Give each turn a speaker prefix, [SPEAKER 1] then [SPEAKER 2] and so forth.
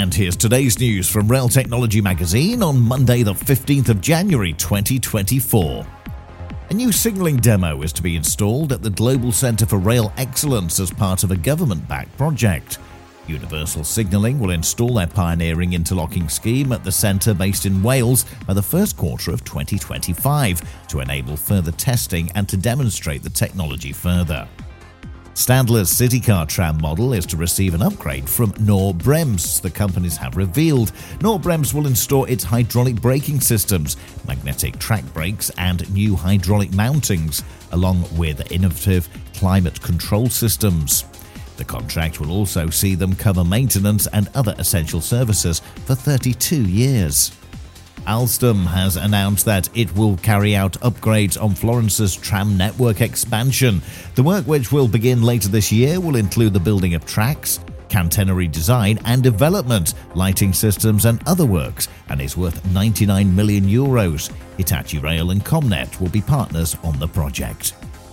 [SPEAKER 1] And here's today's news from Rail Technology Magazine on Monday, the 15th of January 2024. A new signalling demo is to be installed at the Global Centre for Rail Excellence as part of a government backed project. Universal Signalling will install their pioneering interlocking scheme at the centre based in Wales by the first quarter of 2025 to enable further testing and to demonstrate the technology further. Stadler's Citycar tram model is to receive an upgrade from Knorr-Bremse, the companies have revealed. Knorr-Bremse will install its hydraulic braking systems, magnetic track brakes, and new hydraulic mountings, along with innovative climate control systems. The contract will also see them cover maintenance and other essential services for 32 years. Alstom has announced that it will carry out upgrades on Florence's tram network expansion. The work, which will begin later this year, will include the building of tracks, catenary design and development, lighting systems, and other works, and is worth 99 million euros. Hitachi Rail and Comnet will be partners on the project.